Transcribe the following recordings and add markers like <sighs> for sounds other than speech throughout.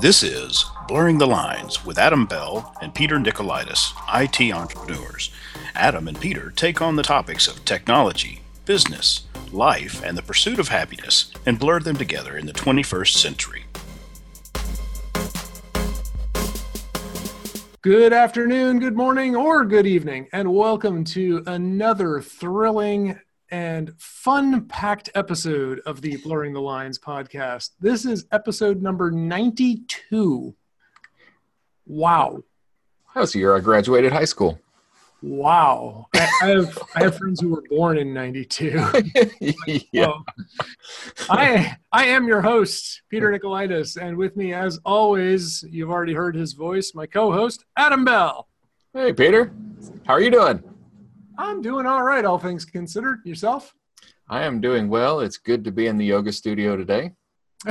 This is Blurring the Lines with Adam Bell and Peter Nicolaitis, IT entrepreneurs. Adam and Peter take on the topics of technology, business, life, and the pursuit of happiness and blur them together in the 21st century. Good afternoon, good morning, or good evening, and welcome to another thrilling and fun packed episode of the Blurring the Lines podcast. This is episode number 92. Wow. That was the year I graduated high school. Wow. I, I have I have friends who were born in 92. <laughs> yeah. I I am your host, Peter Nicolaitis, and with me as always, you've already heard his voice, my co-host, Adam Bell. Hey, Peter. How are you doing? I'm doing all right, all things considered. Yourself? I am doing well. It's good to be in the yoga studio today. <laughs>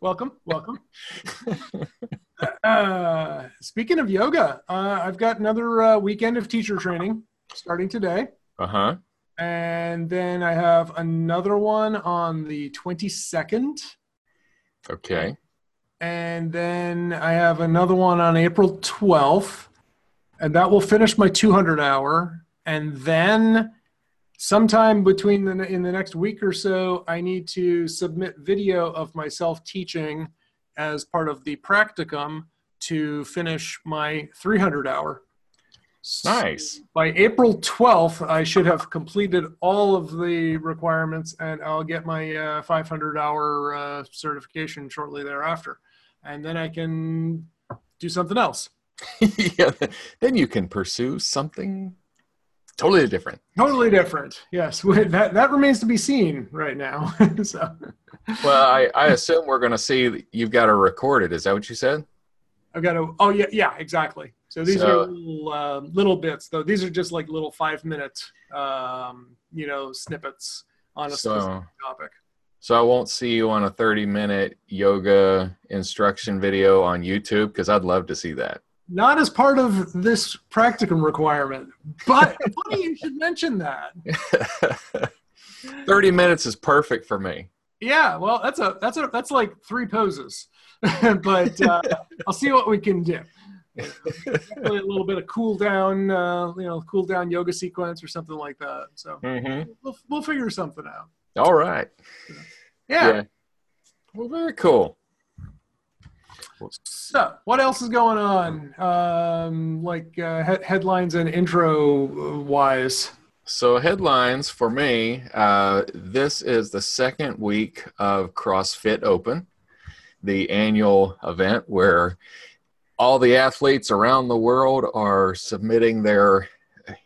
welcome, welcome. <laughs> Uh, speaking of yoga, uh, I've got another uh, weekend of teacher training starting today. Uh huh. And then I have another one on the 22nd. Okay. And then I have another one on April 12th. And that will finish my 200 hour. And then sometime between the, in the next week or so, I need to submit video of myself teaching as part of the practicum to finish my 300 hour. Nice. By April 12th, I should have completed all of the requirements and I'll get my uh, 500 hour uh, certification shortly thereafter. And then I can do something else. <laughs> yeah. Then you can pursue something totally different. Totally different. Yes. <laughs> That, that remains to be seen right now. <laughs> so. Well, I, I assume we're going to see you've got to record it. Is that what you said? I've got to. Oh yeah, yeah, exactly. So these So- are little, uh, little bits, though. These are just like little five minute, um, you know, snippets on a So- specific topic. So I won't see you on a 30 minute yoga instruction video on YouTube because I'd love to see that. Not as part of this practicum requirement, but <laughs> funny you should mention that. <laughs> 30 minutes is perfect for me. Yeah, well, that's a that's a that's like three poses, <laughs> but uh, I'll see what we can do. A little bit of cool down, uh, you know, cool down yoga sequence or something like that. So Mm-hmm. we'll we'll figure something out. All right. yeah. Well, very cool. So, what else is going on? Um, like uh, he- headlines and intro uh, wise. So, headlines for me uh, this is the second week of CrossFit Open, the annual event where all the athletes around the world are submitting their.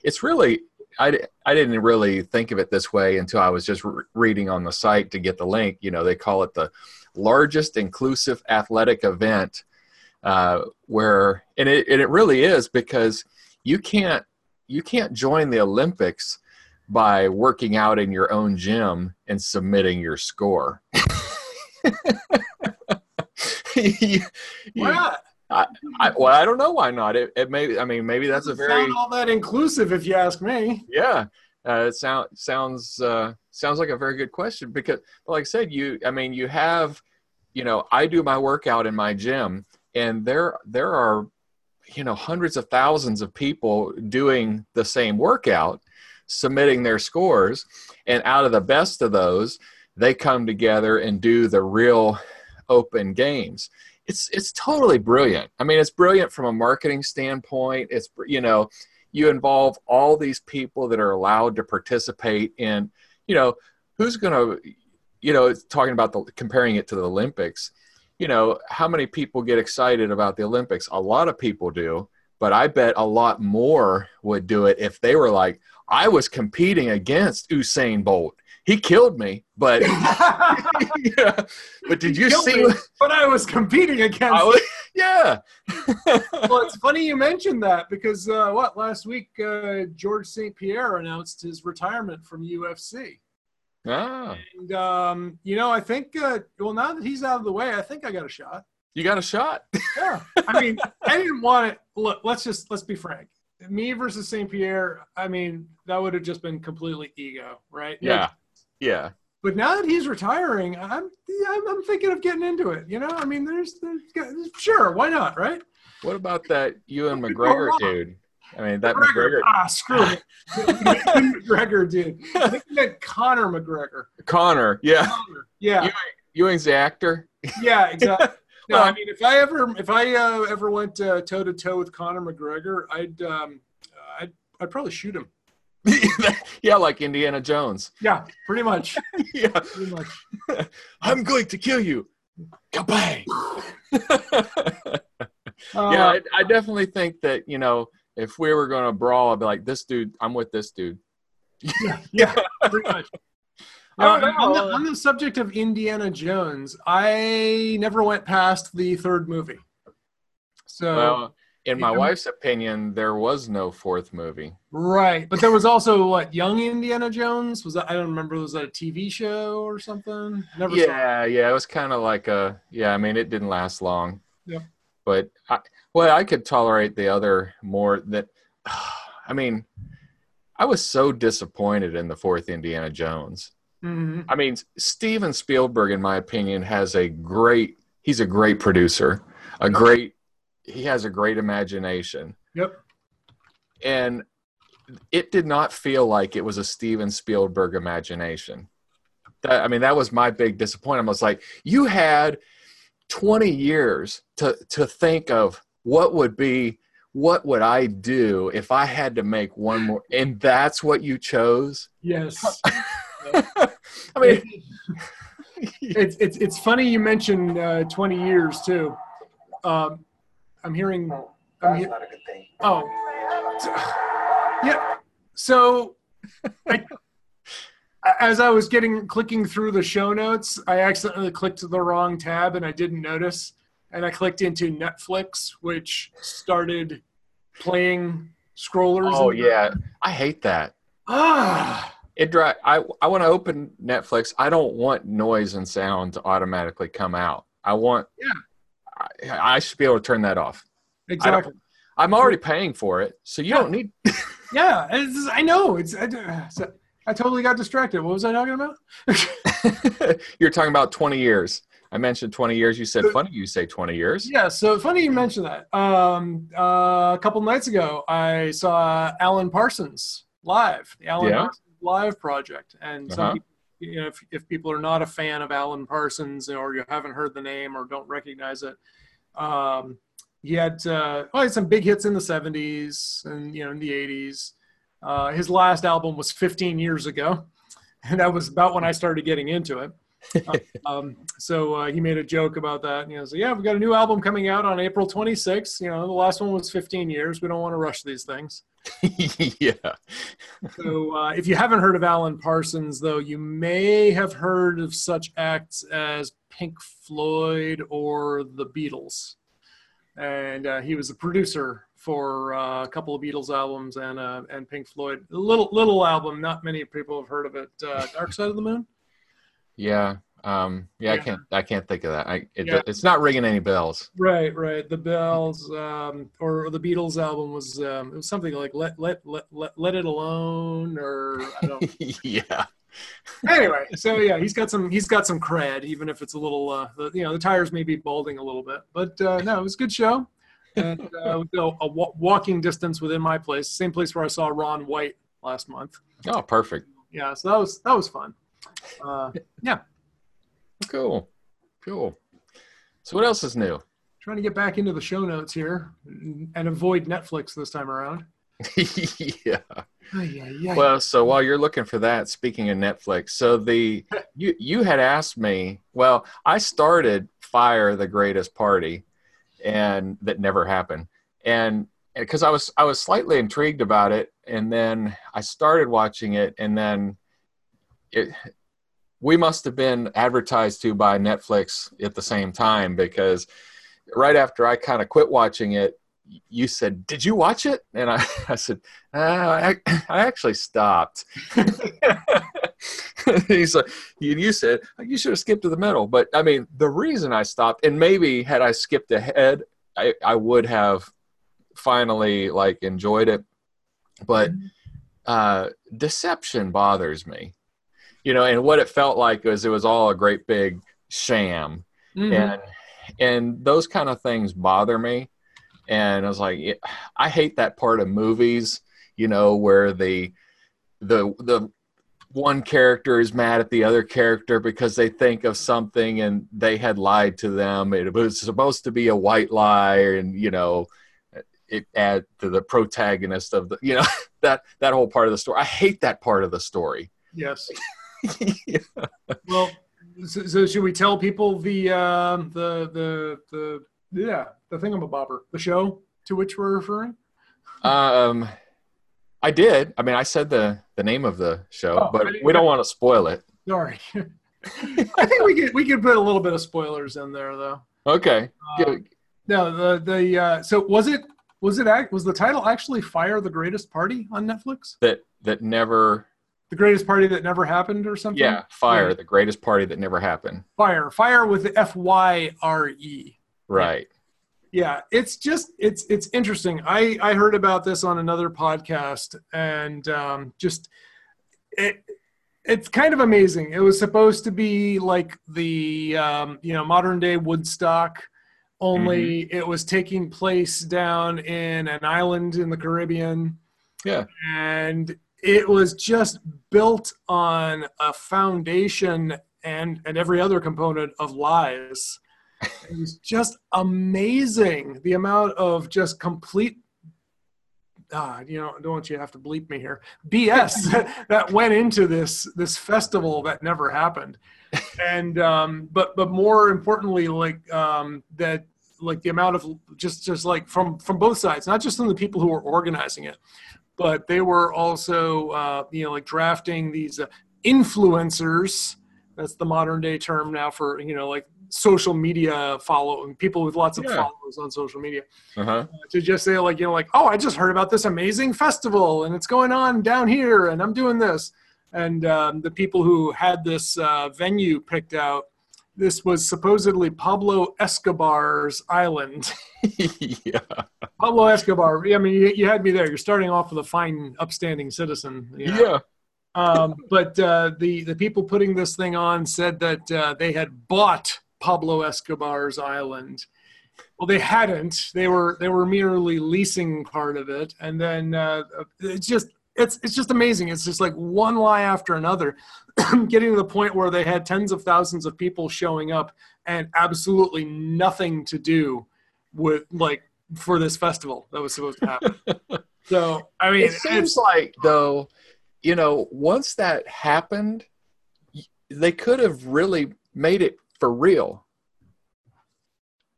It's really, I, I didn't really think of it this way until I was just re- reading on the site to get the link. You know, they call it the largest inclusive athletic event uh, where and it, and it really is because you can't you can't join the olympics by working out in your own gym and submitting your score <laughs> You- Why not? I, well i don't know why not it, it may i mean maybe that's a very all that inclusive, if you ask me. yeah uh, it sound, sounds uh, sounds like a very good question because like i said you i mean you have you know i do my workout in my gym and there there are you know hundreds of thousands of people doing the same workout submitting their scores and out of the best of those they come together and do the real open games. It's it's totally brilliant. I mean it's brilliant from a marketing standpoint. It's you know you involve all these people that are allowed to participate in you know who's going to you know talking about the comparing it to the olympics you know how many people get excited about the olympics? A lot of people do but i bet a lot more would do it if they were like i was competing against usain bolt. He killed me but <laughs> <laughs> <laughs> yeah, but did you see but I was competing against. Was, yeah <laughs> well, it's funny you mentioned that because uh, what last week uh, Georges St. Pierre announced his retirement from UFC. ah, And um, you know, I think uh, well now that he's out of the way, I think I got a shot. you got a shot <laughs> Yeah, I mean, I didn't want it. Look, let's just let's be frank. Me versus St. Pierre. I mean, that would have just been completely ego, right? No yeah yeah but now that he's retiring, I'm, I'm I'm thinking of getting into it. You know, I mean, there's, there's sure, why not, right? What about that Ewan McGregor dude? I mean, that McGregor. McGregor. Ah, screw it. <laughs> McGregor, dude. I think meant Conor McGregor. Conor, yeah. Conor. Yeah, Ewan's the actor. yeah, exactly. <laughs> No, Well- I mean, if I ever, if I uh, ever went toe to toe with Conor McGregor, I'd, um, I'd, I'd probably shoot him. <laughs> yeah, like Indiana Jones. Yeah, pretty much, <laughs> Yeah. pretty much. <laughs> I'm going to kill you. Kabang. Uh, yeah, I, I definitely think that, you know, if we were going to brawl, I'd be like, this dude, I'm with this dude. yeah, pretty much. I Uh, on, the, on the subject of Indiana Jones, I never went past the third movie. So Well, in my wife's opinion, there was no fourth movie. right, but there was also what Young Indiana Jones was that? I don't remember. Was that a TV show or something? Never. Yeah, yeah, it was kind of like a yeah. I mean, it didn't last long. Yeah. But I, well, I could tolerate the other more. That <sighs> I mean, I was so disappointed in the fourth Indiana Jones. Mhm. I mean, Steven Spielberg, in my opinion, has a great. He's a great producer. A great. He has a great imagination, Yep. and it did not feel like it was a Steven Spielberg imagination. That, I mean, that was my big disappointment. I was like, you had 20 years to to think of what would be what would I do if I had to make one more and that's what you chose. Yes. <laughs> I mean, it's it's it's funny you mentioned uh, 20 years too. Um, I'm hearing. I'm he- not a good thing. oh, <sighs> yeah. So, <laughs> I, as I was getting clicking through the show notes, I accidentally clicked the wrong tab and I didn't notice, and I clicked into Netflix, which started playing scrollers. oh and- yeah, I hate that. Ah. <sighs> It dri I I want to open Netflix. I don't want noise and sound to automatically come out. I want Yeah. I, I should be able to turn that off. Exactly. I'm already paying for it, so you Yeah. don't need. <laughs> Yeah, I know. It's I, I totally got distracted. What was I talking about? <laughs> You're talking about 20 years. I mentioned 20 years. You said funny. You say 20 years. yeah, so funny you mentioned that. Um, uh, a couple nights ago, I saw Alan Parsons live, the Alan Yeah. Parsons Live project, and some Uh-huh. people, you know, if, if people are not a fan of Alan Parsons or you haven't heard the name or don't recognize it, um, he had uh, well, he had some big hits in the '70s and you know in the '80s. Uh, his last album was 15 years ago, and that was about when I started getting into it. Um, so uh, he made a joke about that. You know, so yeah, we've got a new album coming out on April 26th. You know, the last one was 15 years. We don't want to rush these things. <laughs> yeah. So uh, if you haven't heard of Alan Parsons, though, you may have heard of such acts as Pink Floyd or the Beatles. And uh, he was a producer for uh, a couple of Beatles albums and uh, and Pink Floyd. A little little album, not many people have heard of it. Uh, Dark Side of the Moon. Yeah. Um, yeah, I can't. I can't think of that. I, it, Yeah. It's not ringing any bells. Right, right. The Bells, um, or the Beatles album was um, it was something like "Let Let Let Let, Let It Alone" or I don't. <laughs> yeah. anyway, so yeah, he's got some he's got some cred, even if it's a little uh, the, you know the tires may be balding a little bit, but uh, no, it was a good show, and uh, you know, a walking distance within my place, same place where I saw Ron White last month. Oh, perfect. Yeah, so that was that was fun. Uh, yeah, Cool. Cool. So what else is new? trying to get back into the show notes here and avoid Netflix this time around. <laughs> yeah. Ay, ay, ay. Well, so while you're looking for that, speaking of Netflix, so the <laughs> you you had asked me. Well, I started Fyre the Greatest Party, and that never happened. And because I was I was slightly intrigued about it, and then I started watching it, and then it we must have been advertised to by Netflix at the same time because right after I kind of quit watching it, you said, "Did you watch it?" And I, <laughs> I said, uh, I, "I actually stopped." <laughs> He's like, you, "You said you should have skipped to the middle." But I mean, the reason I stopped, and maybe had I skipped ahead, I, I would have finally like enjoyed it. But uh, deception bothers me. You know, and what it felt like was it was all a great big sham, Mhm. and and those kind of things bother me. And I was like, I hate that part of movies, you know, where the the the one character is mad at the other character because they think of something and they had lied to them. It was supposed to be a white lie, and you know, it add to the protagonist of the, you know, <laughs> that that whole part of the story. I hate that part of the story. Yes. <laughs> <laughs> Well, so, so should we tell people the um, the the the yeah the thingamabobber the show to which we're referring? Um, I did. I mean, I said the the name of the show, Oh, but we don't want to spoil it. Sorry. <laughs> I think we could we could put a little bit of spoilers in there though. Okay. Uh, no, the the uh, so was it was it act was the title actually "Fyre the Greatest Party" on Netflix? that that never. The greatest party that never happened, or something? Yeah, Fyre Yeah. the greatest party that never happened. Fyre, fire with the F Y R E. Right. Yeah, it's just it's it's interesting. I I heard about this on another podcast, and um, just it it's kind of amazing. It was supposed to be like the um, you know modern day Woodstock, only it was taking place down in an island in the Caribbean. Yeah. and it was just built on a foundation and and every other component of lies. It was just amazing the amount of just complete. Ah, you know, don't want you to have to bleep me here. BS <laughs> that went into this this festival that never happened, and um, but but more importantly, like um, that like the amount of just just like from from both sides, not just from the people who were organizing it, but they were also uh, you know like drafting these uh, influencers. That's the modern day term now for you know like social media following people with lots of Yeah. followers on social media Uh huh. to just say like you know like oh I just heard about this amazing festival and it's going on down here and I'm doing this and um, the people who had this uh, venue picked out this was supposedly Pablo Escobar's island. <laughs> <laughs> yeah. Pablo Escobar. I mean, you, you had me there. You're starting off with a fine, upstanding citizen. you know. Yeah. Um, but uh, the the people putting this thing on said that uh, they had bought Pablo Escobar's island. Well, they hadn't. They were they were merely leasing part of it, and then uh, it's just it's it's just amazing. It's just like one lie after another, <clears throat> getting to the point where they had tens of thousands of people showing up and absolutely nothing to do with like for this festival that was supposed to happen. <laughs> so I mean, it seems it's, like though you know once that happened they could have really made it for real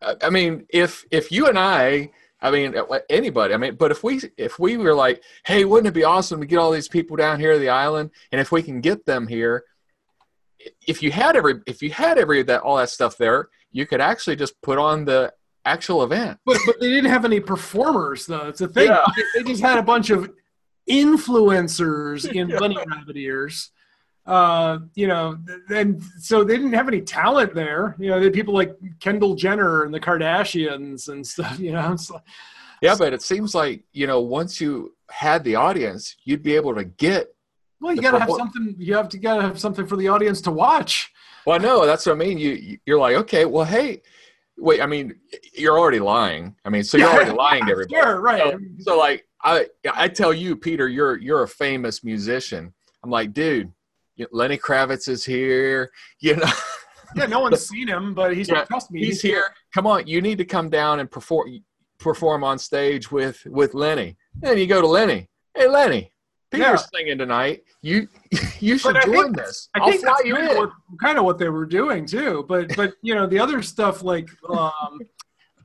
I- i mean if if you and i i mean uh, anybody i mean but if we if we were like hey wouldn't it be awesome to get all these people down here to the island and if we can get them here if you had every if you had every that all that stuff there you could actually just put on the actual event But but they didn't have any performers though. It's a thing. Yeah. They, they just had a bunch of influencers <laughs> in bunny rabbit ears. Uh, you know, and so they didn't have any talent there. You know, they had people like Kendall Jenner and the Kardashians and stuff. <laughs> You know, like, yeah but it seems like you know once you had the audience you'd be able to get well, you gotta have something. You have to gotta have something for the audience to watch. Well, no, that's what I mean. You you're like, okay, well, hey, wait. I mean, you're already lying. I mean, so you're already <laughs> lying to everybody. Sure, right. So, so, like, I I tell you, Peter, you're you're a famous musician. I'm like, dude, you- Lenny Kravitz is here. You know, yeah, no one's <laughs> seen him, but he's Yeah, trust me, he's here. Come on, you need to come down and perform perform on stage with with Lenny. And you go to Lenny. Hey, Lenny, Peter's singing tonight. You <laughs> you should join this. I I'll think that's you kind in. of, what, kind of what they were doing too. But but you know the other stuff like um,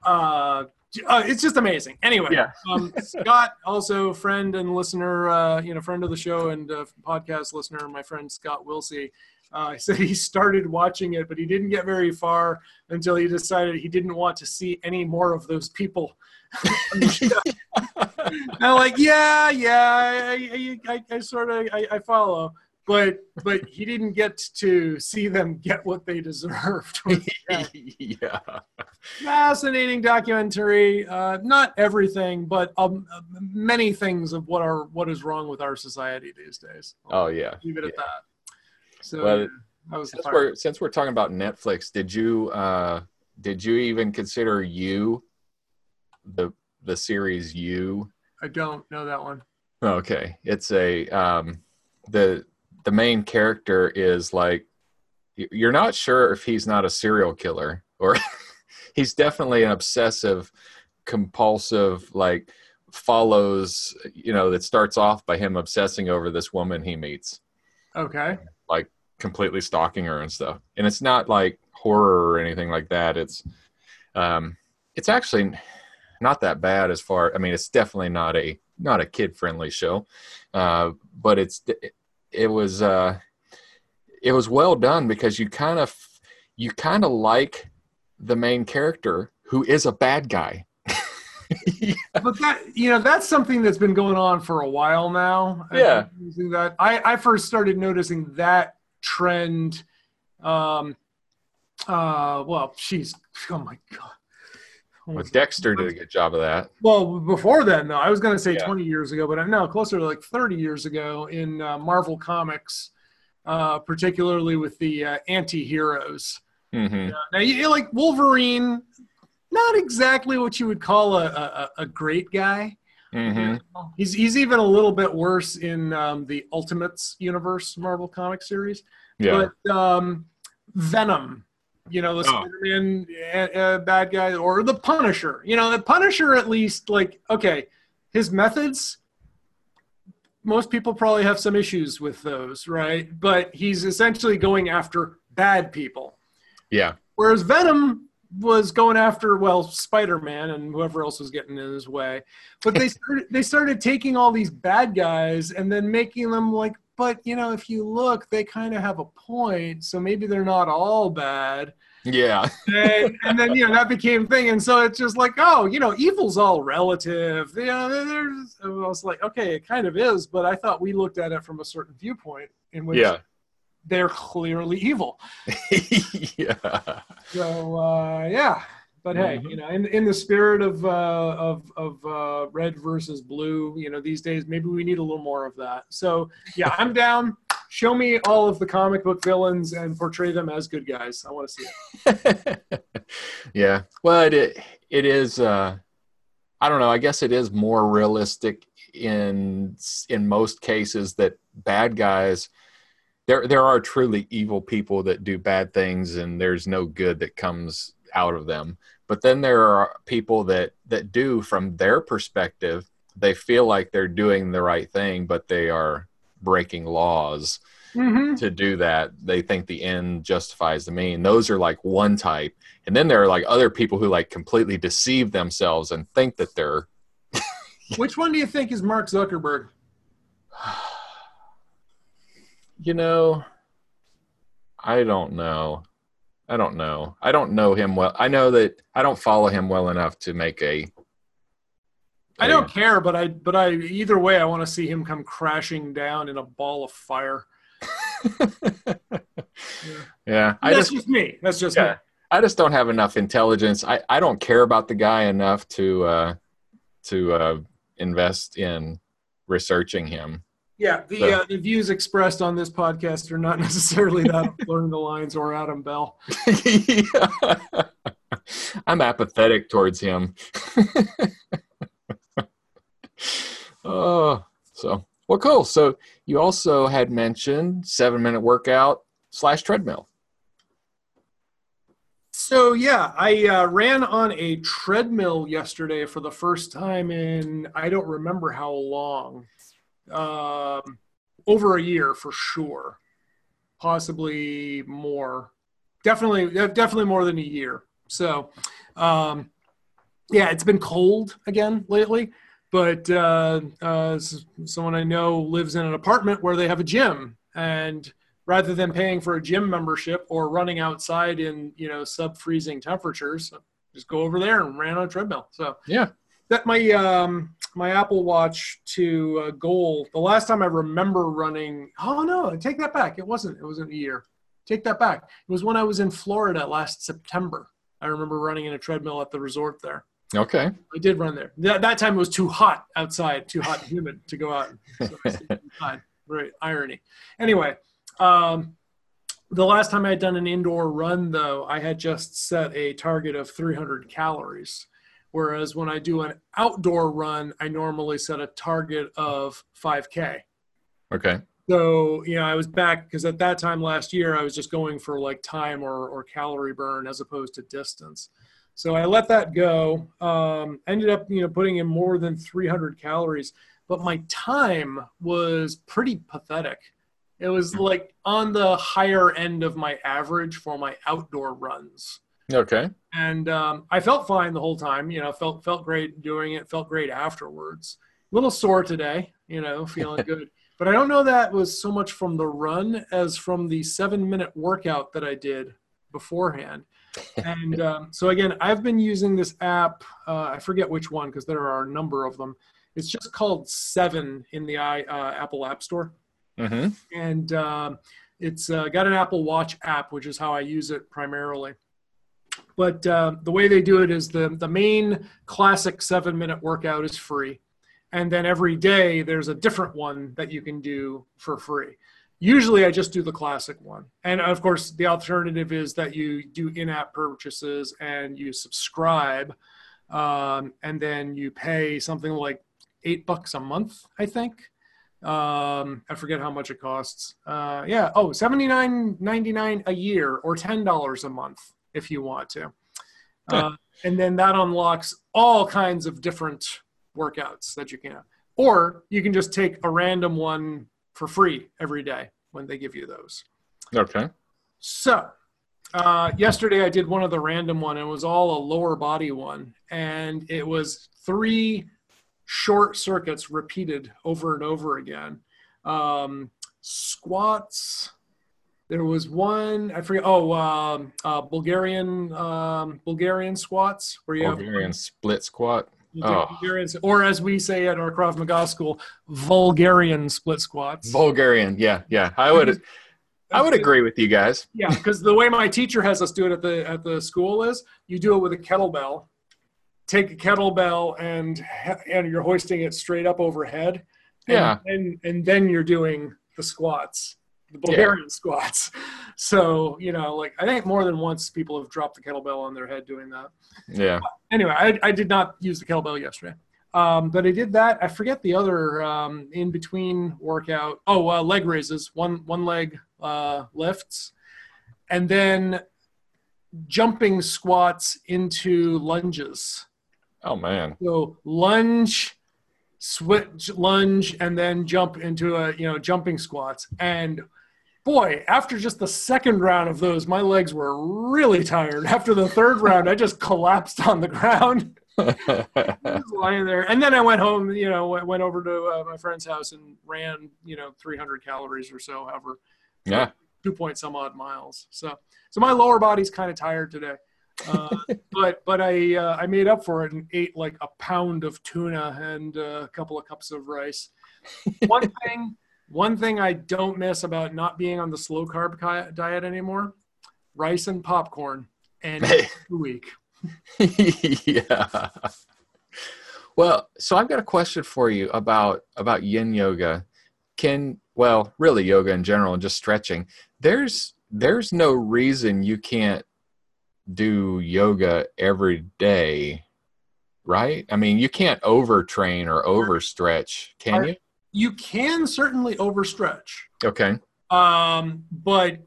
uh, uh, it's just amazing. Anyway, Yeah. <laughs> um, Scott, also friend and listener, uh, you know, friend of the show and uh, podcast listener, my friend Scott Wilsey. Uh, <laughs> said he started watching it, but he didn't get very far until he decided he didn't want to see any more of those people. on the show. And I'm like, yeah, yeah, I, I, I, I sort of, I, I follow, but but he didn't get to see them get what they deserved. <laughs> Yeah. Yeah. Fascinating documentary. Uh, not everything, but um, uh, many things of what are what is wrong with our society these days. I'll Oh yeah. leave it at that. So Well, yeah, that was Since we're since we're talking about Netflix, did you uh, did you even consider you the the series you? I don't know that one. Okay, it's a um, the the main character is like you're not sure if he's not a serial killer or <laughs> he's definitely an obsessive compulsive like follows you know that starts off by him obsessing over this woman he meets Okay. Like completely stalking her and stuff. And it's not like horror or anything like that. It's um it's actually not that bad as far I mean it's definitely not a not a kid friendly show. Uh but it's it, it was uh it was well done because you kind of you kind of like the main character who is a bad guy. <laughs> But that you know that's something that's been going on for a while now. Yeah. using that I I first started noticing that trend. Um. Uh. Well, she's. Oh my god. Well, Dexter did a good job of that. Well, before then, though, I was going to say Yeah. 20 years ago, but I'm now closer to like 30 years ago in uh, Marvel Comics, uh, particularly with the uh, anti-heroes. hmm Now, you like Wolverine, not exactly what you would call a, a, a great guy. hmm He's he's even a little bit worse in um, the Ultimates universe Marvel comic series. Yeah. But um, Venom, you know, the Oh. Spider-Man uh, uh, bad guy, or the Punisher. You know, the Punisher at least, like, okay, his methods. Most people probably have some issues with those, right? But he's essentially going after bad people. Yeah. Whereas Venom was going after well Spider-Man and whoever else was getting in his way, but they <laughs> started, they started taking all these bad guys and then making them like, but you know, if you look, they kind of have a point, so maybe they're not all bad. Yeah. And, and then you know that became a thing, and so it's just like, oh, you know, evil's all relative. You know, there's. I was like, okay, it kind of is, but I thought we looked at it from a certain viewpoint in which Yeah. They're clearly evil. <laughs> yeah. So uh, yeah, but hey, Mhm. you know, in in the spirit of uh, of of uh, red versus blue, you know, these days maybe we need a little more of that. So yeah, <laughs> I'm down. Show me all of the comic book villains and portray them as good guys. I want to see it. <laughs> yeah. Well, it it is. Uh, I don't know. I guess it is more realistic in in most cases that bad guys. There there are truly evil people that do bad things, and there's no good that comes out of them. But then there are people that that do, from their perspective, they feel like they're doing the right thing, but they are breaking laws Mm-hmm. to do that. They think the end justifies the mean. Those are like one type. And then there are like other people who like completely deceive themselves and think that they're Which one do you think is Mark Zuckerberg? <sighs> <sighs> <sighs> you know I don't know. I don't know. I don't know him well. I know that I don't follow him well enough to make a I don't care, but I but I either way, I want to see him come crashing down in a ball of fire. <laughs> yeah. I That's just just me. That's just Yeah. me. I just don't have enough intelligence. I, I don't care about the guy enough to uh to uh invest in researching him. Yeah, the So- uh, the views expressed on this podcast are not <laughs> necessarily that of Blurring the Lines or Adam Bell. Yeah. <laughs> I'm apathetic towards him. <laughs> oh, so well, cool. So you also had mentioned seven minute workout slash treadmill. So yeah, I uh, ran on a treadmill yesterday for the first time in I don't remember how long, um, over a year for sure, possibly more, definitely definitely more than a year. So, um, yeah, it's been cold again lately, but uh, uh, someone I know lives in an apartment where they have a gym and rather than paying for a gym membership or running outside in you know sub freezing temperatures just go over there and ran on a treadmill so Yeah. That my um my apple watch to uh, goal the last time i remember running oh no take that back it wasn't it wasn't a year take that back it was when i was in florida last september i remember running in a treadmill at the resort there Okay. I did run there. That, that time it was too hot outside, too hot and humid to go out. <laughs> So. Right, irony. Anyway, um, The last time I had done an indoor run, though, I had just set a target of 300 calories. Whereas when I do an outdoor run, I normally set a target of 5K. Okay. So, you know, I was back because at that time last year, I was just going for like time or, or calorie burn as opposed to distance. So I let that go. Um, ended up, you know, putting in more than 300 calories, but my time was pretty pathetic. It was like on the higher end of my average for my outdoor runs. Okay. And um, I felt fine the whole time. You know, felt felt great doing it. Felt great afterwards. A little sore today. You know, <laughs> feeling good. But I don't know that was so much from the run as from the seven minute workout that I did beforehand. <laughs> and um, so again, I've been using this app. Uh, I forget which one because there are a number of them. It's just called Seven in the i uh, Apple App Store, Mm-hmm. and um it's uh, got an Apple Watch app, which is how I use it primarily. But uh, the way they do it is the the main classic seven minute workout is free, and then every day there's a different one that you can do for free. Usually, I just do the classic one, and of course, the alternative is that you do in-app purchases and you subscribe, um, and then you pay something like eight bucks a month, I think. Um, I forget how much it costs. Uh, yeah, oh, seventy nine ninety nine a year or ten dollars a month if you want to. Uh, and then that unlocks all kinds of different workouts that you can have. Or you can just take a random one for free every day when they give you those. Okay. So, uh, yesterday I did one of the random one. And it was all a lower body one, and it was three short circuits repeated over and over again. Um, squats. There was one I forget. Oh, um, uh, Bulgarian um, Bulgarian squats where you have Bulgarian split squat. Oh. Bulgarian, or as we say at our Krav Maga school, Vulgarian split squats. Bulgarian. Yeah, yeah. I would I would agree with you guys. Yeah, because the way my teacher has us do it at the at the school is you do it with a kettlebell. Take a kettlebell and and you're hoisting it straight up overhead. And, Yeah. and and then you're doing the squats, the Bulgarian squats. <laughs> So you know, like I think more than once people have dropped the kettlebell on their head doing that. Yeah. Anyway, I, I did not use the kettlebell yesterday. Um, but I did that. I forget the other um, in between workout. Oh, uh, leg raises, one one leg uh, lifts, and then jumping squats into lunges. Oh man. So lunge, switch, lunge, and then jump into a you know jumping squats. And boy, after just the second round of those, my legs were really tired. After the third round, I just collapsed on the ground. <laughs> lying there. And then I went home, you know, went, went over to uh, my friend's house and ran, you know, 300 calories or so, however, yeah. two point some odd miles. So, so my lower body's kind of tired today. Uh, <laughs> but but I uh, I made up for it and ate like a pound of tuna and uh, a couple of cups of rice. One thing one thing I don't miss about not being on the slow carb diet anymore: rice and popcorn and Hey. <laughs> week. <laughs> yeah. Well, so I've got a question for you about about yin yoga. Can well, really yoga in general and just stretching. There's there's no reason you can't do yoga every day, right? I mean, you can't overtrain or overstretch, can you? You can certainly overstretch. Okay. Um, but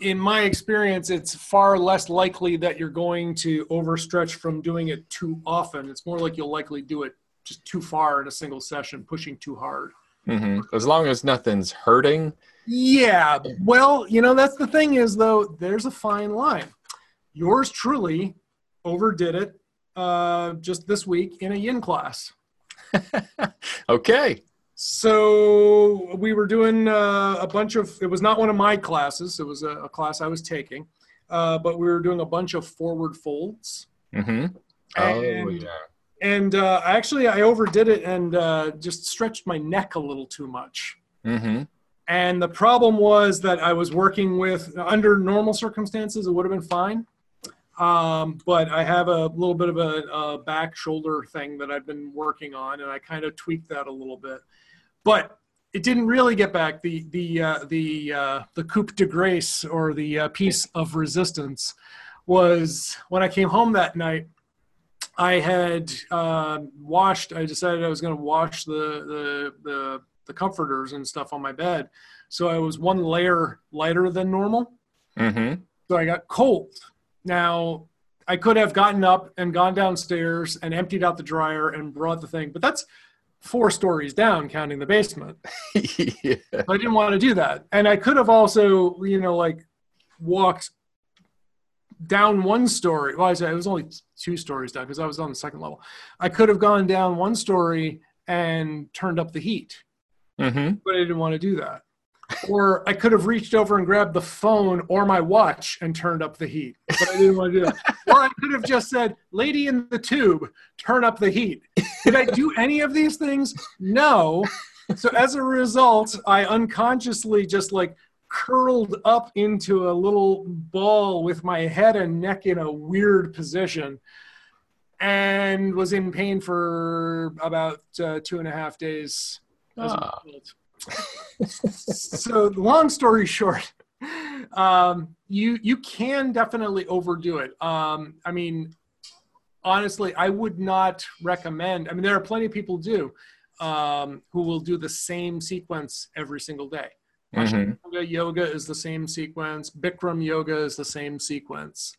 in my experience, it's far less likely that you're going to overstretch from doing it too often. It's more like you'll likely do it just too far in a single session, pushing too hard. Mm-hmm. As long as nothing's hurting. Yeah, well, you know, that's the thing is, though, there's a fine line. Yours truly overdid it uh, just this week in a yin class. <laughs> okay. So we were doing uh, a bunch of. It was not one of my classes. It was a, a class I was taking, uh, but we were doing a bunch of forward folds. hmm Oh And- yeah. And uh, actually, I overdid it and uh, just stretched my neck a little too much. hmm And the problem was that I was working with under normal circumstances, it would have been fine. Um, but I have a little bit of a, a back shoulder thing that I've been working on, and I kind of tweaked that a little bit. But it didn't really get back the the uh, the uh, the coup de grace or the uh, piece of resistance was when I came home that night. I had uh, washed. I decided I was going to wash the, the the the comforters and stuff on my bed, so I was one layer lighter than normal. Mm-hmm. So I got cold. Now I could have gotten up and gone downstairs and emptied out the dryer and brought the thing, but that's four stories down, counting the basement. <laughs> yeah. I didn't want to do that. And I could have also, you know, like walked down one story. Well, I said it was only two stories down because I was on the second level. I could have gone down one story and turned up the heat, Mm-hmm. but I didn't want to do that. Or I could have reached over and grabbed the phone or my watch and turned up the heat, but I didn't want to do that. <laughs> Or I could have just said, "Lady in the tube, turn up the heat." Did I do any of these things? No. So as a result, I unconsciously just like curled up into a little ball with my head and neck in a weird position and was in pain for about uh, two and a half days. Ah. So long story short um, you you can definitely overdo it um, i mean honestly i would not recommend i mean there are plenty of people do um, who will do the same sequence every single day Mhm. Yoga, yoga is the same sequence. Bikram yoga is the same sequence.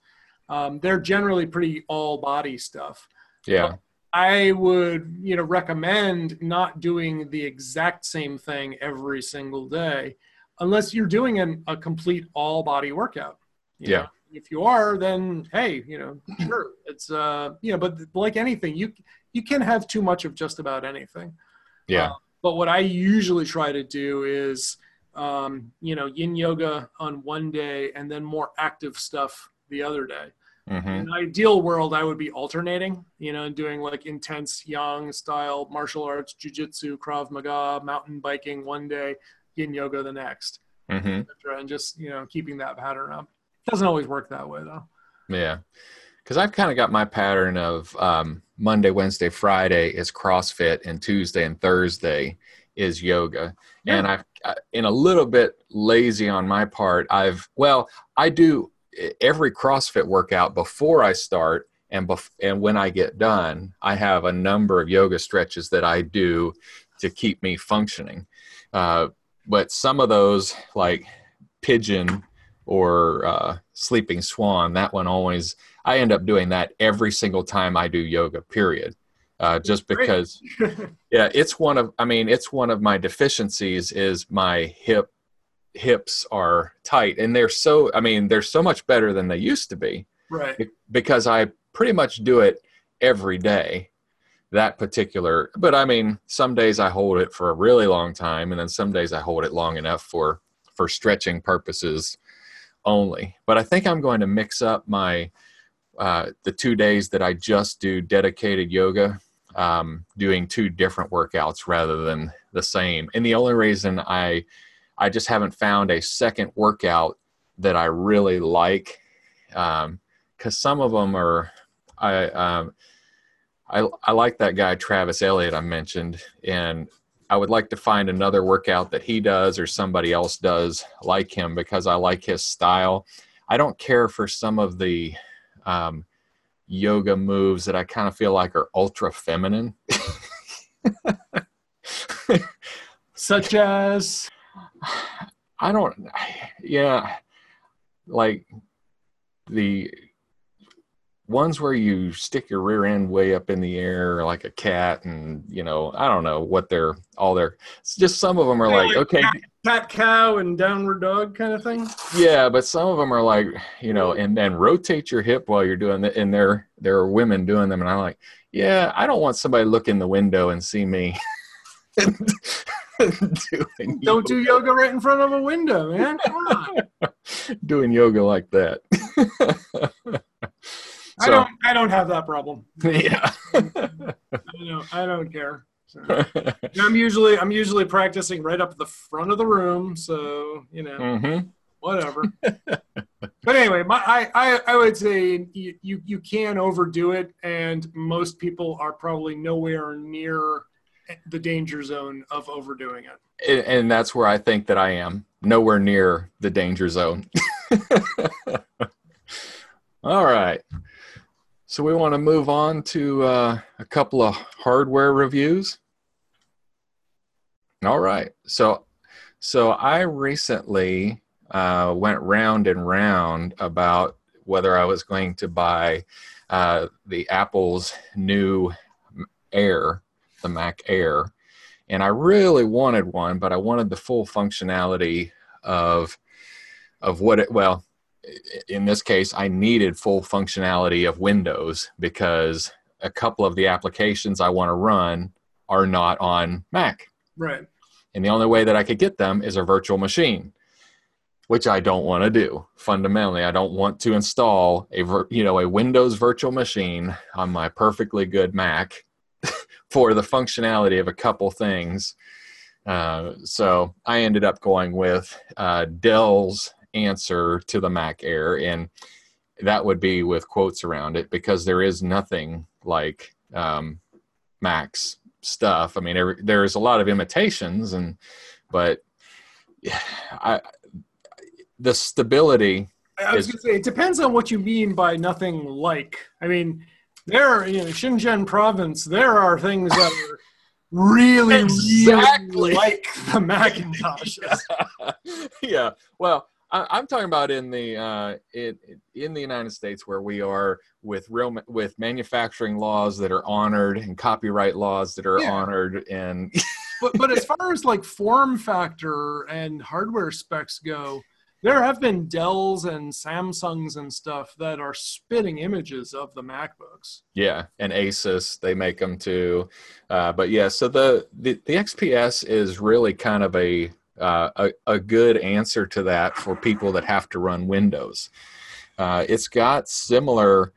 Um, they're generally pretty all body stuff. Yeah. I would, you know, recommend not doing the exact same thing every single day, unless you're doing an, a complete all body workout. you Yeah. know. If you are, then hey, you know, sure, it's uh, you know, but like anything, you you can have too much of just about anything. Yeah. But what I usually try to do is, um, you know, yin yoga on one day and then more active stuff the other day. Mm-hmm. In an ideal world, I would be alternating, you know, and doing like intense yang style martial arts, jujitsu, Krav Maga, mountain biking one day, yin yoga the next, Mm-hmm. and just you know keeping that pattern up. It doesn't always work that way though. Yeah. Because I've kind of got my pattern of um, Monday, Wednesday, Friday is CrossFit, and Tuesday and Thursday is yoga. And I've, I, in a little bit lazy on my part, I've, well, I do every CrossFit workout before I start. And, bef- and when I get done, I have a number of yoga stretches that I do to keep me functioning. Uh, but some of those, like pigeon or uh, sleeping swan, that one always, I end up doing that every single time I do yoga, period. Uh, just because, <laughs> yeah, it's one of, I mean, it's one of my deficiencies is my hip, hips are tight and they're so, I mean, they're so much better than they used to be right. because I pretty much do it every day. That particular, but I mean, some days I hold it for a really long time, and then some days I hold it long enough for for stretching purposes only. But I think I'm going to mix up my uh, the two days that I just do dedicated yoga, um, doing two different workouts rather than the same. And the only reason I I just haven't found a second workout that I really like because some of them are I um, I I like that guy Travis Eliot I mentioned, and I would like to find another workout that he does or somebody else does like him because I like his style. I don't care for some of the um, yoga moves that I kind of feel like are ultra feminine. <laughs> Such as I don't, yeah, like the ones where you stick your rear end way up in the air like a cat, and you know, I don't know what they're all their. It's just some of them are like, okay, cat cow and downward dog kind of thing. yeah, but some of them are like, you know, and then rotate your hip while you're doing it, and there there are women doing them, and I'm like, yeah, I don't want somebody look in the window and see me. <laughs> <laughs> <laughs> doing Don't do yoga right in front of a window, man. <laughs> Come on. doing yoga like that. <laughs> I don't. I don't have that problem. yeah. I don't. I don't care. So. I'm usually I'm usually practicing right up the front of the room, so you know hmm whatever. but anyway, my, I, I I would say you, you you can overdo it, and most people are probably nowhere near the danger zone of overdoing it. And, and that's where I think that I am. Nowhere near the danger zone. <laughs> All right. So we want to move on to uh, a couple of hardware reviews. All right. So, so I recently uh, went round and round about whether I was going to buy uh, the Apple's new Air, the Mac Air, and I really wanted one, but I wanted the full functionality of of what it well in this case i needed full functionality of windows because a couple of the applications i want to run are not on mac. Right. and the only way that i could get them is a virtual machine which i don't want to do. Fundamentally i don't want to install a you know a windows virtual machine on my perfectly good mac for the functionality of a couple things uh, so i ended up going with uh, dell's answer to the mac air and that would be with quotes around it because there is nothing like um, mac's stuff i mean every, there's a lot of imitations and but I, the stability I was Is- to say it depends on what you mean by nothing like. I mean, there are you know Shenzhen province. There are things that are really, Exactly. really like the <laughs> Macintoshes. yeah. Well, I, I'm talking about in the uh, in in the United States where we are with real with manufacturing laws that are honored and copyright laws that are Yeah. honored and but but as <laughs> far as like form factor and hardware specs go, there have been Dells and Samsungs and stuff that are spitting images of the MacBooks. yeah, and Asus they make them too. Uh, but yeah, so the, the the XPS is really kind of a uh, a, a good answer to that for people that have to run Windows. Uh, it's got similar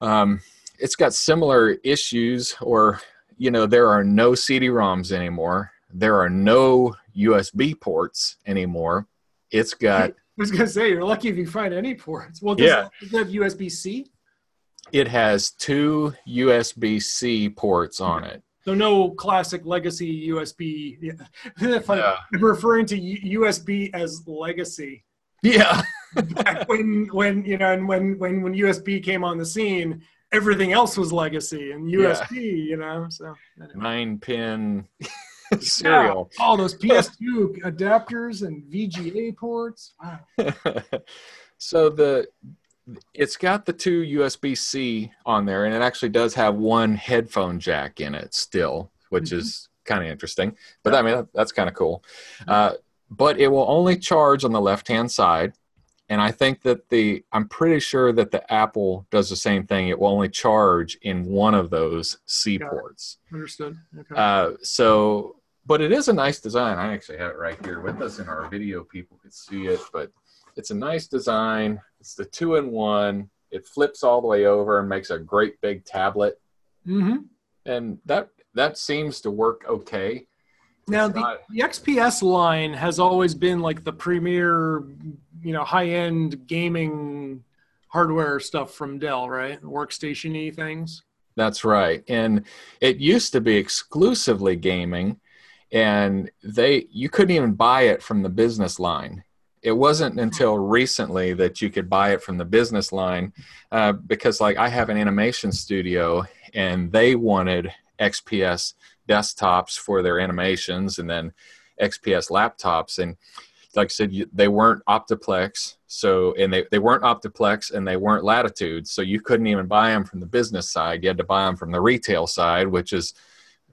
um, it's got similar issues or you know there are no cd-roms anymore there are no usb ports anymore it's got I was gonna say you're lucky if you find any ports. Well, does, Yeah. does it have USB C? it has two usb-c ports on it So no classic legacy USB. Yeah. <laughs> Yeah. I'm referring to USB as legacy. yeah <laughs> Back when when you know and when when when USB came on the scene, everything else was legacy and USB. You know, so anyway. nine pin <laughs> <laughs> serial Yeah, all those PS2 adapters and VGA ports. Wow. <laughs> so the it's got the two USB-C on there, and it actually does have one headphone jack in it still, which Mhm. is kind of interesting. But I mean, that, that's kind of cool. Uh, but it will only charge on the left-hand side, and I think that the I'm pretty sure that the Apple does the same thing. It will only charge in one of those C ports. Understood. Okay. Uh, so, but it is a nice design. I actually have it right here with us in our video. People could see it, but it's a nice design. It's the two in one. It flips all the way over and makes a great big tablet, Mm-hmm. and that that seems to work okay. Now the, the XPS line has always been like the premier, you know, high-end gaming hardware stuff from Dell, right? Workstation-y things. That's right. And it used to be exclusively gaming and they you couldn't even buy it from the business line. It wasn't until recently that you could buy it from the business line uh, because like I have an animation studio and they wanted XPS desktops for their animations and then XPS laptops and like I said, you, they weren't Optiplex, so and they, they weren't Optiplex and they weren't Latitude, so you couldn't even buy them from the business side. You had to buy them from the retail side, which is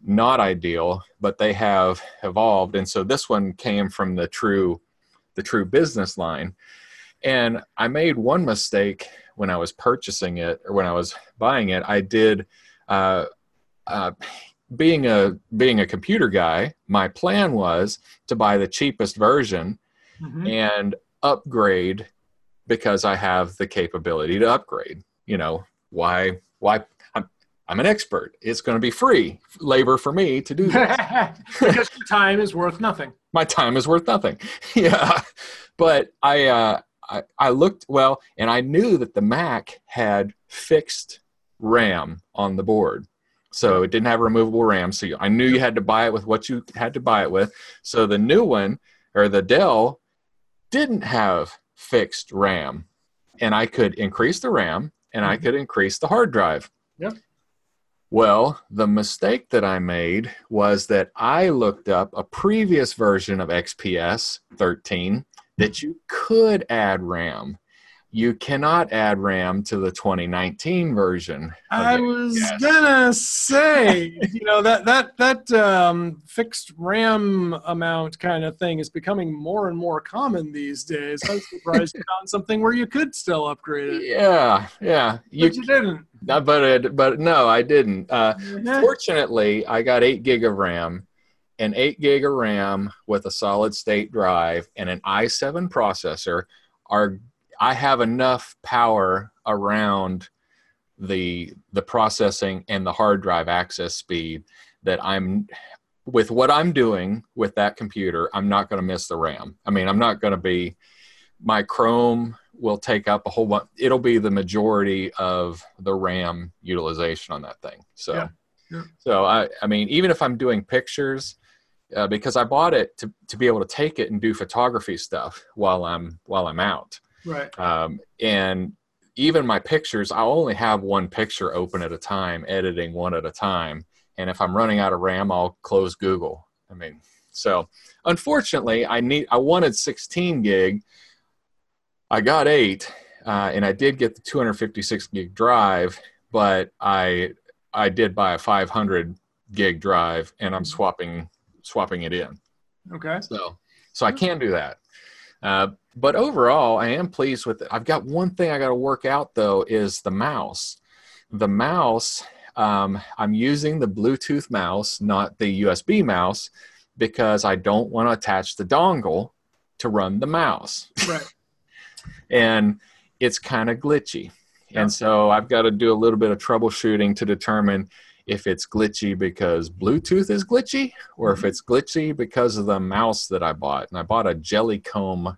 not ideal. But they have evolved, and so this one came from the true, the true business line. And I made one mistake when I was purchasing it or when I was buying it. I did, uh, uh, being a being a computer guy, my plan was to buy the cheapest version Mhm. and upgrade because I have the capability to upgrade. You know, why why I'm I'm an expert. It's going to be free labor for me to do that. <laughs> <laughs> because your time is worth nothing. My time is worth nothing. <laughs> yeah. But I uh I, I looked well and I knew that the Mac had fixed RAM on the board. So it didn't have removable RAM. So you- I knew you had to buy it with what you had to buy it with. So the new one or the Dell didn't have fixed RAM, and I could increase the RAM and I Mhm. could increase the hard drive. Yep. Well, the mistake that I made was that I looked up a previous version of XPS 13 that you could add RAM. You cannot add RAM to the 2019 version. I was yes. gonna say, <laughs> you know, that that that um, fixed RAM amount kind of thing is becoming more and more common these days. I was surprised you found something where you could still upgrade it, Yeah, yeah. You, but you didn't. uh, but it, but no, I didn't. Uh, Yeah. Fortunately, I got eight gig of RAM, and eight gig of RAM with a solid state drive and an i7 processor are. I have enough power around the the processing and the hard drive access speed that I'm with what I'm doing with that computer. I'm not going to miss the RAM. I mean, I'm not going to be my Chrome will take up a whole bunch. It'll be the majority of the RAM utilization on that thing. So, Yeah. Yeah. so I, I mean, even if I'm doing pictures, uh, because I bought it to, to be able to take it and do photography stuff while I'm while I'm out. Right. Um, and even my pictures, I only have one picture open at a time, editing one at a time. And if I'm running out of RAM, I'll close Google. I mean, so unfortunately, I need I wanted 16 gig. I got eight, uh, and I did get the 256 gig drive, but I I did buy a 500 gig drive, and I'm swapping swapping it in. Okay. So, so I can do that. Uh, but overall, I am pleased with it. I've got one thing I got to work out though is the mouse. The mouse, um, I'm using the Bluetooth mouse, not the USB mouse, because I don't want to attach the dongle to run the mouse, Right. <laughs> and it's kind of glitchy. Yeah. And so I've got to do a little bit of troubleshooting to determine if it's glitchy because Bluetooth is glitchy or if it's glitchy because of the mouse that I bought. And I bought a Jellycomb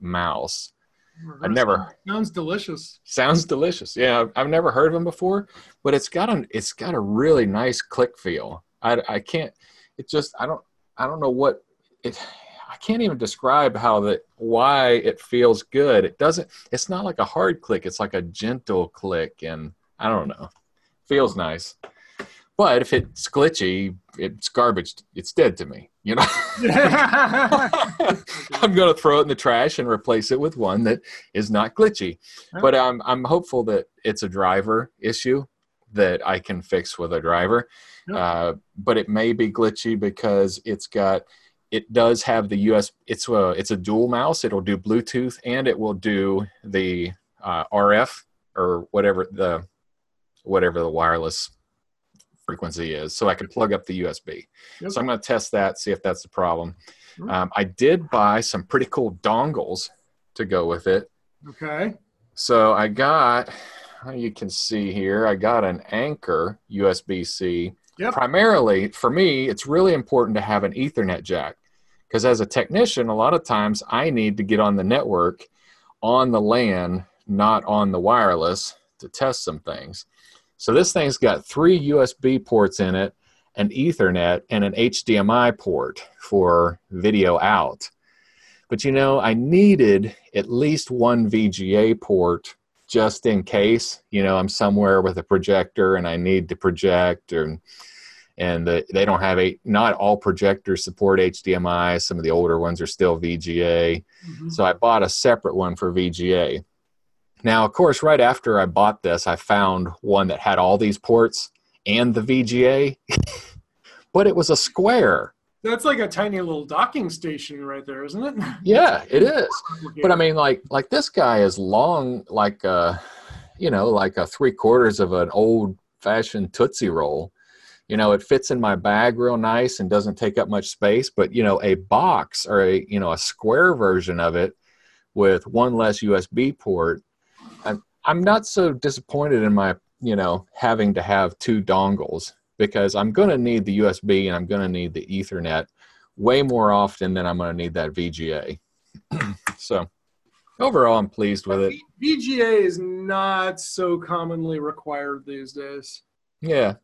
mouse. I've never Sounds delicious. sounds delicious. Yeah, I've never heard of them before, but it's got an it's got a really nice click feel. I I can't it just I don't I don't know what it I can't even describe how that why it feels good. It doesn't it's not like a hard click, it's like a gentle click and I don't know. Feels nice. But if it's glitchy, it's garbage. It's dead to me, you know. <laughs> I'm going to throw it in the trash and replace it with one that is not glitchy. But I'm I'm hopeful that it's a driver issue that I can fix with a driver. Uh, but it may be glitchy because it's got it does have the US. It's a it's a dual mouse. It'll do Bluetooth and it will do the uh, RF or whatever the whatever the wireless frequency is. So I can plug up the USB. Yep. So I'm going to test that, see if that's the problem. Sure. Um, I did buy some pretty cool dongles to go with it. okay. So I got, you can see here, I got an Anker USB C. Yep. Primarily for me, it's really important to have an Ethernet jack because as a technician, a lot of times I need to get on the network on the LAN, not on the wireless to test some things. So this thing's got three USB ports in it, an Ethernet, and an HDMI port for video out. But you know, I needed at least one VGA port just in case, you know, I'm somewhere with a projector and I need to project or and the, they don't have a not all projectors support HDMI. Some of the older ones are still VGA. Mhm. So I bought a separate one for VGA. Now, of course, right after I bought this, I found one that had all these ports and the VGA, <laughs> but it was a square. That's like a tiny little docking station right there, isn't it? <laughs> Yeah, it is. But I mean, like, like this guy is long, like, uh, you know, like a three quarters of an old fashioned Tootsie Roll. You know, it fits in my bag real nice and doesn't take up much space. But you know, a box or a you know a square version of it with one less USB port. I'm not so disappointed in my you know having to have two dongles because I'm going to need the USB and I'm going to need the Ethernet way more often than I'm going to need that VGA. <clears throat> so overall, I'm pleased with it. VGA is not so commonly required these days. Yeah.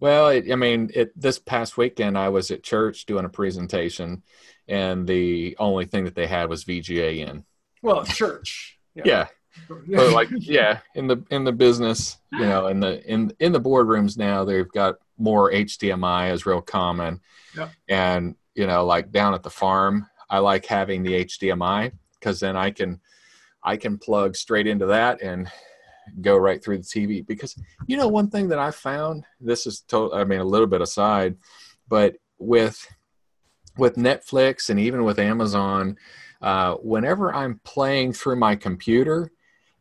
Well, it, I mean, it, this past weekend I was at church doing a presentation, and the only thing that they had was VGA in. Well, church. Yeah. So like, yeah, in the in the business, you know, in the in in the boardrooms now, they've got more HDMI is real common, Yep. and you know, like down at the farm, I like having the HDMI because then I can I can plug straight into that and go right through the TV. Because you know, one thing that I found this is total. I mean, a little bit aside, but with with Netflix and even with Amazon, uh, whenever I'm playing through my computer,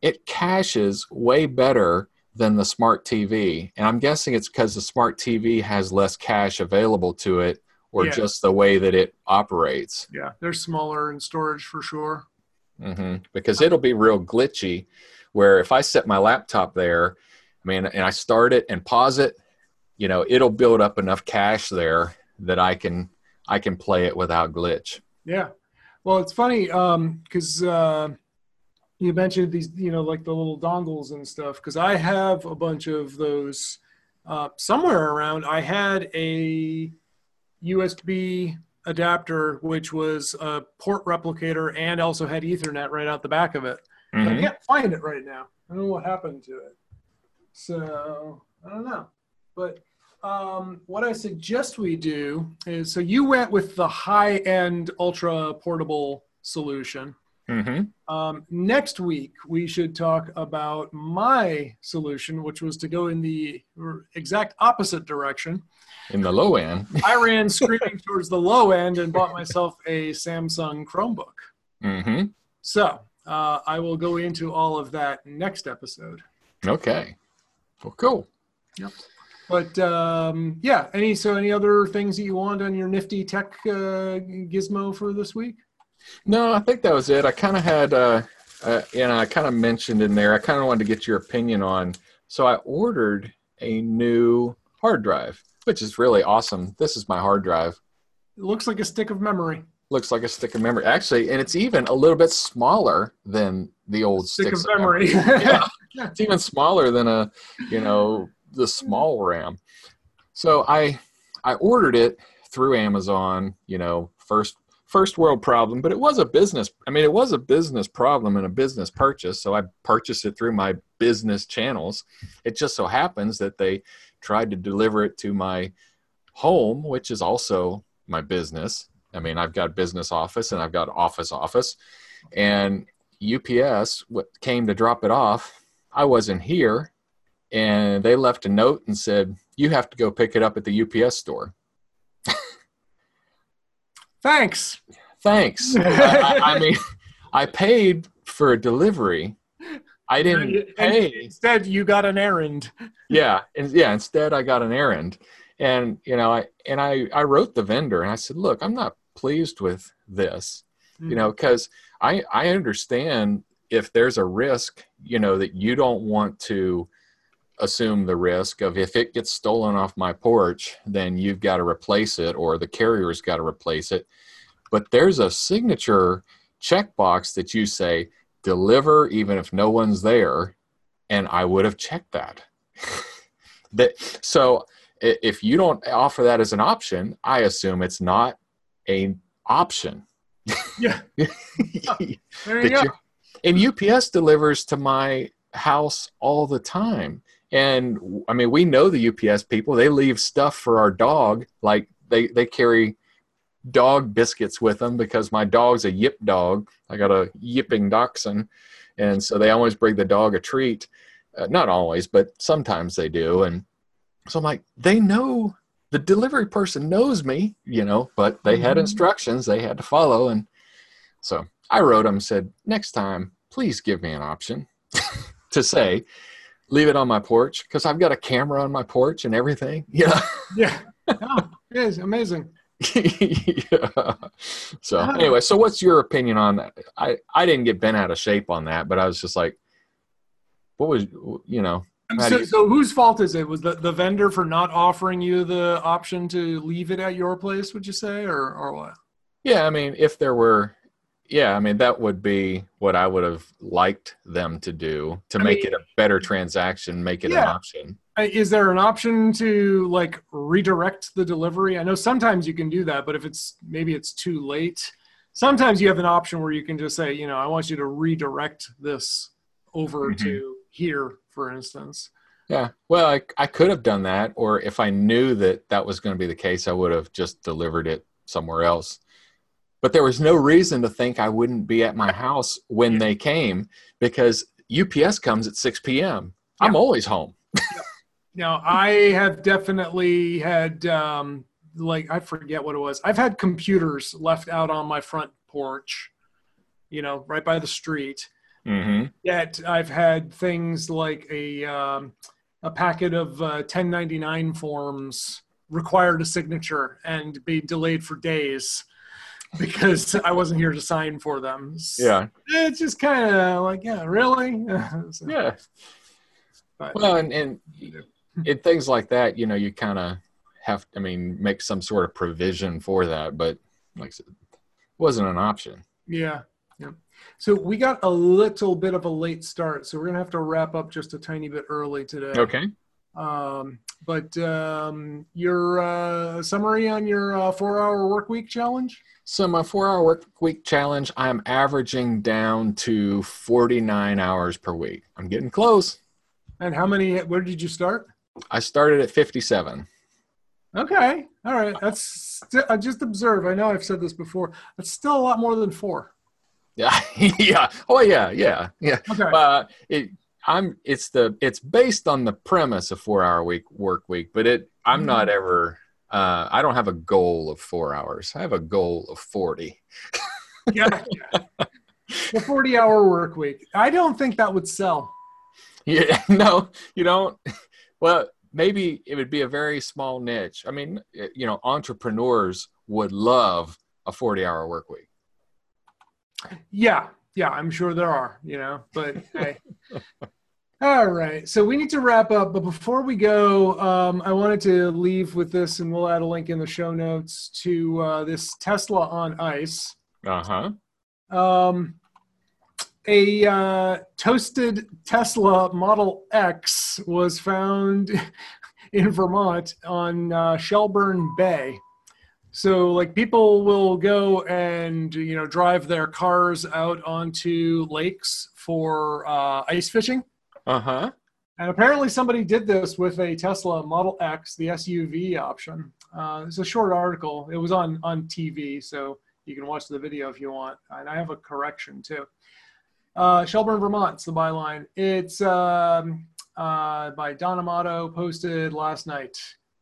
it caches way better than the smart TV. And I'm guessing it's because the smart TV has less cache available to it or Yeah. just the way that it operates. yeah, they're smaller in storage for sure. hmm Because it'll be real glitchy. Where if I set my laptop there, I mean, and I start it and pause it, you know, it'll build up enough cache there that I can I can play it without glitch. Yeah. Well, it's funny because uh, you mentioned these, you know, like the little dongles and stuff. Because I have a bunch of those uh, somewhere around. I had a USB adapter, which was a port replicator and also had Ethernet right out the back of it. But I can't find it right now. I don't know what happened to it. So I don't know. But um, what I suggest we do is so you went with the high end ultra portable solution. Mhm. Um, next week, we should talk about my solution, which was to go in the exact opposite direction. In the low end. <laughs> I ran screaming towards the low end and bought myself a Samsung Chromebook. hmm So uh, I will go into all of that next episode. Okay. Well, cool. Yep. But um, yeah, any so any other things that you want on your nifty tech uh, gizmo for this week? No, I think that was it. I kind of had, uh, uh, you know, I kind of mentioned in there. I kind of wanted to get your opinion on. So I ordered a new hard drive, which is really awesome. This is my hard drive. It looks like a stick of memory. Looks like a stick of memory, actually, and it's even a little bit smaller than the old Stick sticks of memory. <laughs> yeah, <laughs> it's even smaller than a, you know, the small RAM. So I I ordered it through Amazon, you know, first first world problem, but it was a business I mean it was a business problem and a business purchase, so I purchased it through my business channels. It just so happens that they tried to deliver it to my home, which is also my business. I mean, I've got business office and I've got office office and UPS came to drop it off. I wasn't here, and they left a note and said, "You have to go pick it up at the UPS store." Thanks. Thanks. <laughs> I, I, I mean, I paid for a delivery. I didn't And pay. Instead, you got an errand. Yeah, and yeah. Instead, I got an errand, and you know, I and I I wrote the vendor and I said, "Look, I'm not pleased with this." you know mm-hmm. because i i understand if there's a risk you know that you don't want to assume the risk of if it gets stolen off my porch then you've got to replace it or the carrier's got to replace it but there's a signature checkbox that you say deliver even if no one's there and i would have checked that <laughs> that so if you don't offer that as an option i assume it's not a option Yeah. <laughs> There you go. and UPS delivers to my house all the time. And I mean, we know the UPS people. They leave stuff for our dog. Like they they carry dog biscuits with them because my dog's a yip dog. I got a yipping dachshund, and so they always bring the dog a treat. Uh, not always, but sometimes they do. And so I'm like, they know the delivery person knows me, you know, but they had Mhm. instructions they had to follow, and so I wrote them, said, next time, please give me an option <laughs> to say, leave it on my porch because I've got a camera on my porch and everything. <laughs> Yeah. Yeah. Oh, it is amazing. <laughs> yeah. So anyway, so what's your opinion on that? I, I didn't get bent out of shape on that, but I was just like, what was, you know, So, you- so whose fault is it? Was the, the vendor for not offering you the option to leave it at your place, would you say, or, or what? yeah, I mean, if there were, yeah, I mean, that would be what I would have liked them to do to I make mean- it a better transaction, make it an option. Uh, Is there an option to like redirect the delivery? I know sometimes you can do that, but if it's maybe it's too late, sometimes you have an option where you can just say, you know, I want you to redirect this over Mhm. to here, for instance. Yeah. Well, I, I could have done that, or if I knew that that was going to be the case, I would have just delivered it somewhere else. But there was no reason to think I wouldn't be at my house when they came because UPS comes at 6 p.m. I'm always home. <laughs> Now, I have definitely had, um, like, I forget what it was. I've had computers left out on my front porch, you know, right by the street. Mm-hmm. Yet I've had things like a um, a packet of uh, 1099 forms required a signature and be delayed for days <laughs> because I wasn't here to sign for them. Yeah. it's just kind of like, yeah, really? <laughs> So, Yeah. but- Well, and, and in things like that, you know, you kind of have, I mean, make some sort of provision for that. But like I said, it wasn't an option. Yeah. Yeah. So we got a little bit of a late start, so we're gonna have to wrap up just a tiny bit early today. Okay. Um, but um, your uh, summary on your uh, four-hour work week challenge? So my four hour work week challenge, I'm averaging down to 49 hours per week. I'm getting close. And how many? Where did you start? I started at 57. Okay, all right. That's st- I just observe. I know I've said this before. That's still a lot more than four. Yeah. <laughs> yeah. Oh yeah. Yeah. Yeah. Okay. Uh, it, I'm, it's the, it's based on the premise of four hour week work week, but it, I'm not ever, uh, I don't have a goal of four hours. I have a goal of 40. yeah. <laughs> The forty-hour work week. I don't think that would sell. Yeah, <laughs> no, you don't. Well, maybe it would be a very small niche. I mean, you know, entrepreneurs would love a 40 hour work week. Yeah, yeah, I'm sure there are, you know, but hey. All right, so we need to wrap up, but before we go, um, I wanted to leave with this, and we'll add a link in the show notes to uh, this Tesla on ice. Uh huh. Um, a uh, toasted Tesla Model X was found <laughs> in Vermont on uh, Shelburne Bay. So, like, people will go and you know drive their cars out onto lakes for uh, ice fishing. Uh huh. And apparently, somebody did this with a Tesla Model X, the SUV option. Uh, it's a short article. It was on on TV, so you can watch the video if you want. And I have a correction too. Uh, Shelburne, Vermont's the byline. It's um, uh, by Don Amato, posted last night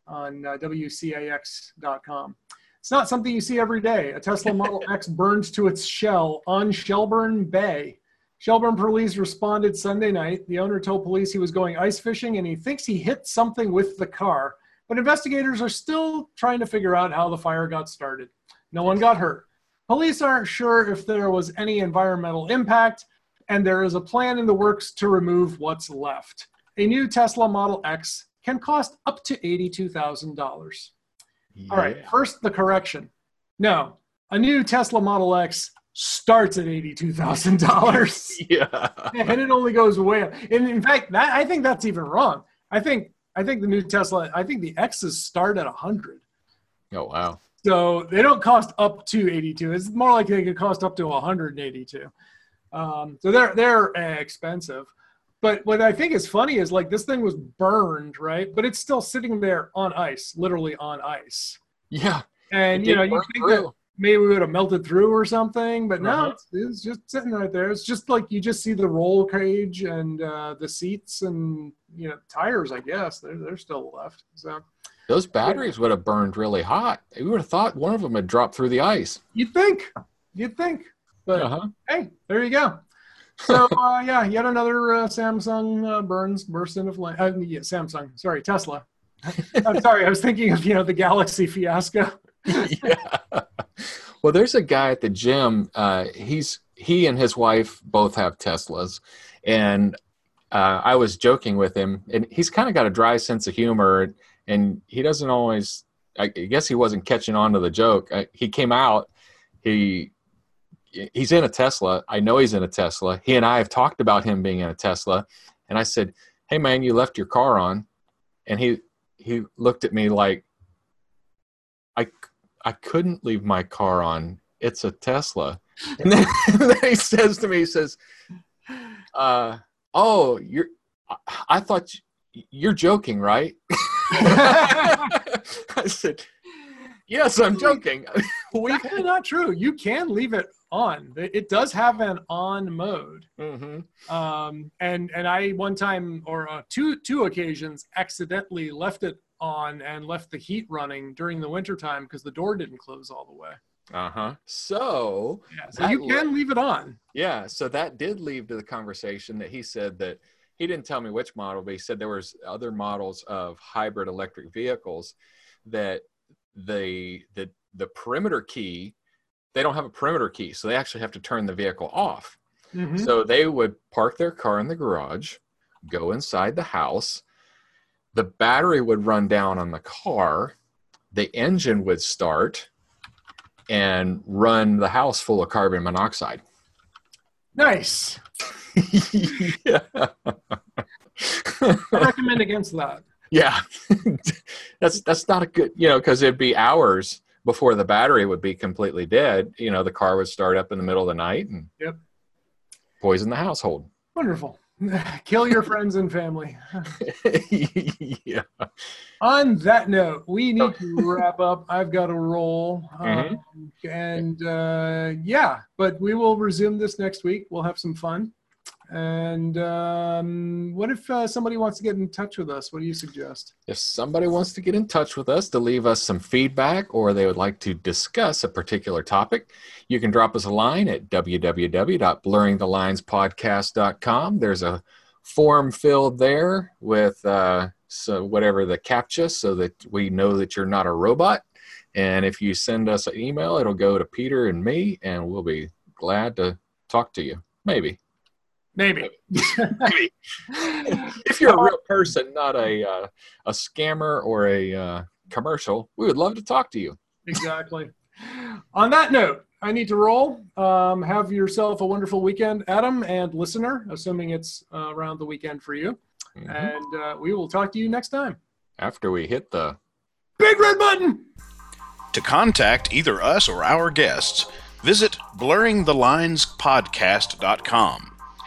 on uh, WCAX.com. It's not something you see every day. A Tesla Model <laughs> X burned to its shell on Shelburne Bay. Shelburne police responded Sunday night. The owner told police he was going ice fishing and he thinks he hit something with the car. But investigators are still trying to figure out how the fire got started. No one got hurt. Police aren't sure if there was any environmental impact, and there is a plan in the works to remove what's left. A new Tesla Model X can cost up to $82,000. All right, first the correction. No, a new Tesla Model X starts at $82,000 <laughs> Yeah. and it only goes way up. And in fact, that, I think that's even wrong. I think I think the new Tesla, I think the X's start at 100. Oh wow. So they don't cost up to 82. It's more like they could cost up to 182. Um, so they're they're uh, expensive. But what I think is funny is like this thing was burned, right? But it's still sitting there on ice, literally on ice. Yeah. And you know, you think that maybe we would have melted through or something, but no, Uh-huh. it's, it's just sitting right there. It's just like you just see the roll cage and uh, the seats and you know tires. I guess they're they're still left. So Those batteries would have burned really hot. We would have thought one of them had dropped through the ice. you'd think, you'd think, but Uh huh. hey, there you go. So uh, yeah, yet another uh, Samsung uh, burns burst into flame. Uh, yeah, Samsung, sorry, Tesla. <laughs> I'm sorry, I was thinking of you know the Galaxy fiasco. yeah. Well, there's a guy at the gym. Uh, he's he and his wife both have Teslas, and uh, I was joking with him, and he's kind of got a dry sense of humor, and he doesn't always. I guess he wasn't catching on to the joke. Uh, he came out. He he's in a Tesla. I know he's in a Tesla. He and I have talked about him being in a Tesla, and I said, "Hey, man, you left your car on." and he he looked at me like I I couldn't leave my car on. It's a Tesla. And <laughs> then, and then he says to me, he says, uh, "Oh, you're. I, thought you, you're joking, right?" <laughs> I said, "Yes, I'm joking." <laughs> we That's not true. You can leave it on. It does have an on mode. Mm-hmm. Um, and and I one time or uh, two two occasions accidentally left it on and left the heat running during the wintertime because the door didn't close all the way. Uh-huh. So, Yeah, so you can leave it on. yeah, so that did lead to the conversation that he said that he didn't tell me which model, but he said there was other models of hybrid electric vehicles that the the the perimeter key they don't have a perimeter key, so they actually have to turn the vehicle off. Mhm. So they would park their car in the garage, go inside the house. The battery would run down on the car. The engine would start and run the house full of carbon monoxide. Nice. yeah. <laughs> I recommend against that. Yeah. <laughs> that's that's not a good, you know, because it'd be hours before the battery would be completely dead. You know, the car would start up in the middle of the night and Yep. poison the household. Wonderful. <laughs> Kill your friends and family. <laughs> yeah. On that note, we need to wrap up. I've got a roll. Mhm. Um, and uh, yeah, but we will resume this next week. We'll have some fun. And um, what if uh, somebody wants to get in touch with us? What do you suggest? If somebody wants to get in touch with us to leave us some feedback or they would like to discuss a particular topic, you can drop us a line at www.blurringthelinespodcast.com. There's a form filled there with uh, so whatever the captcha so that we know that you're not a robot. And if you send us an email, it'll go to Peter and me, and we'll be glad to talk to you. Maybe. Maybe. <laughs> Maybe. if you're a real person, not a uh, a scammer or a uh, commercial, we would love to talk to you. exactly. On that note, I need to roll. Um, have yourself a wonderful weekend, Adam, and listener, assuming it's uh, around the weekend for you. Mhm. And uh, we will talk to you next time. After we hit the Big red button. To contact either us or our guests, visit blurringthelinespodcast.com.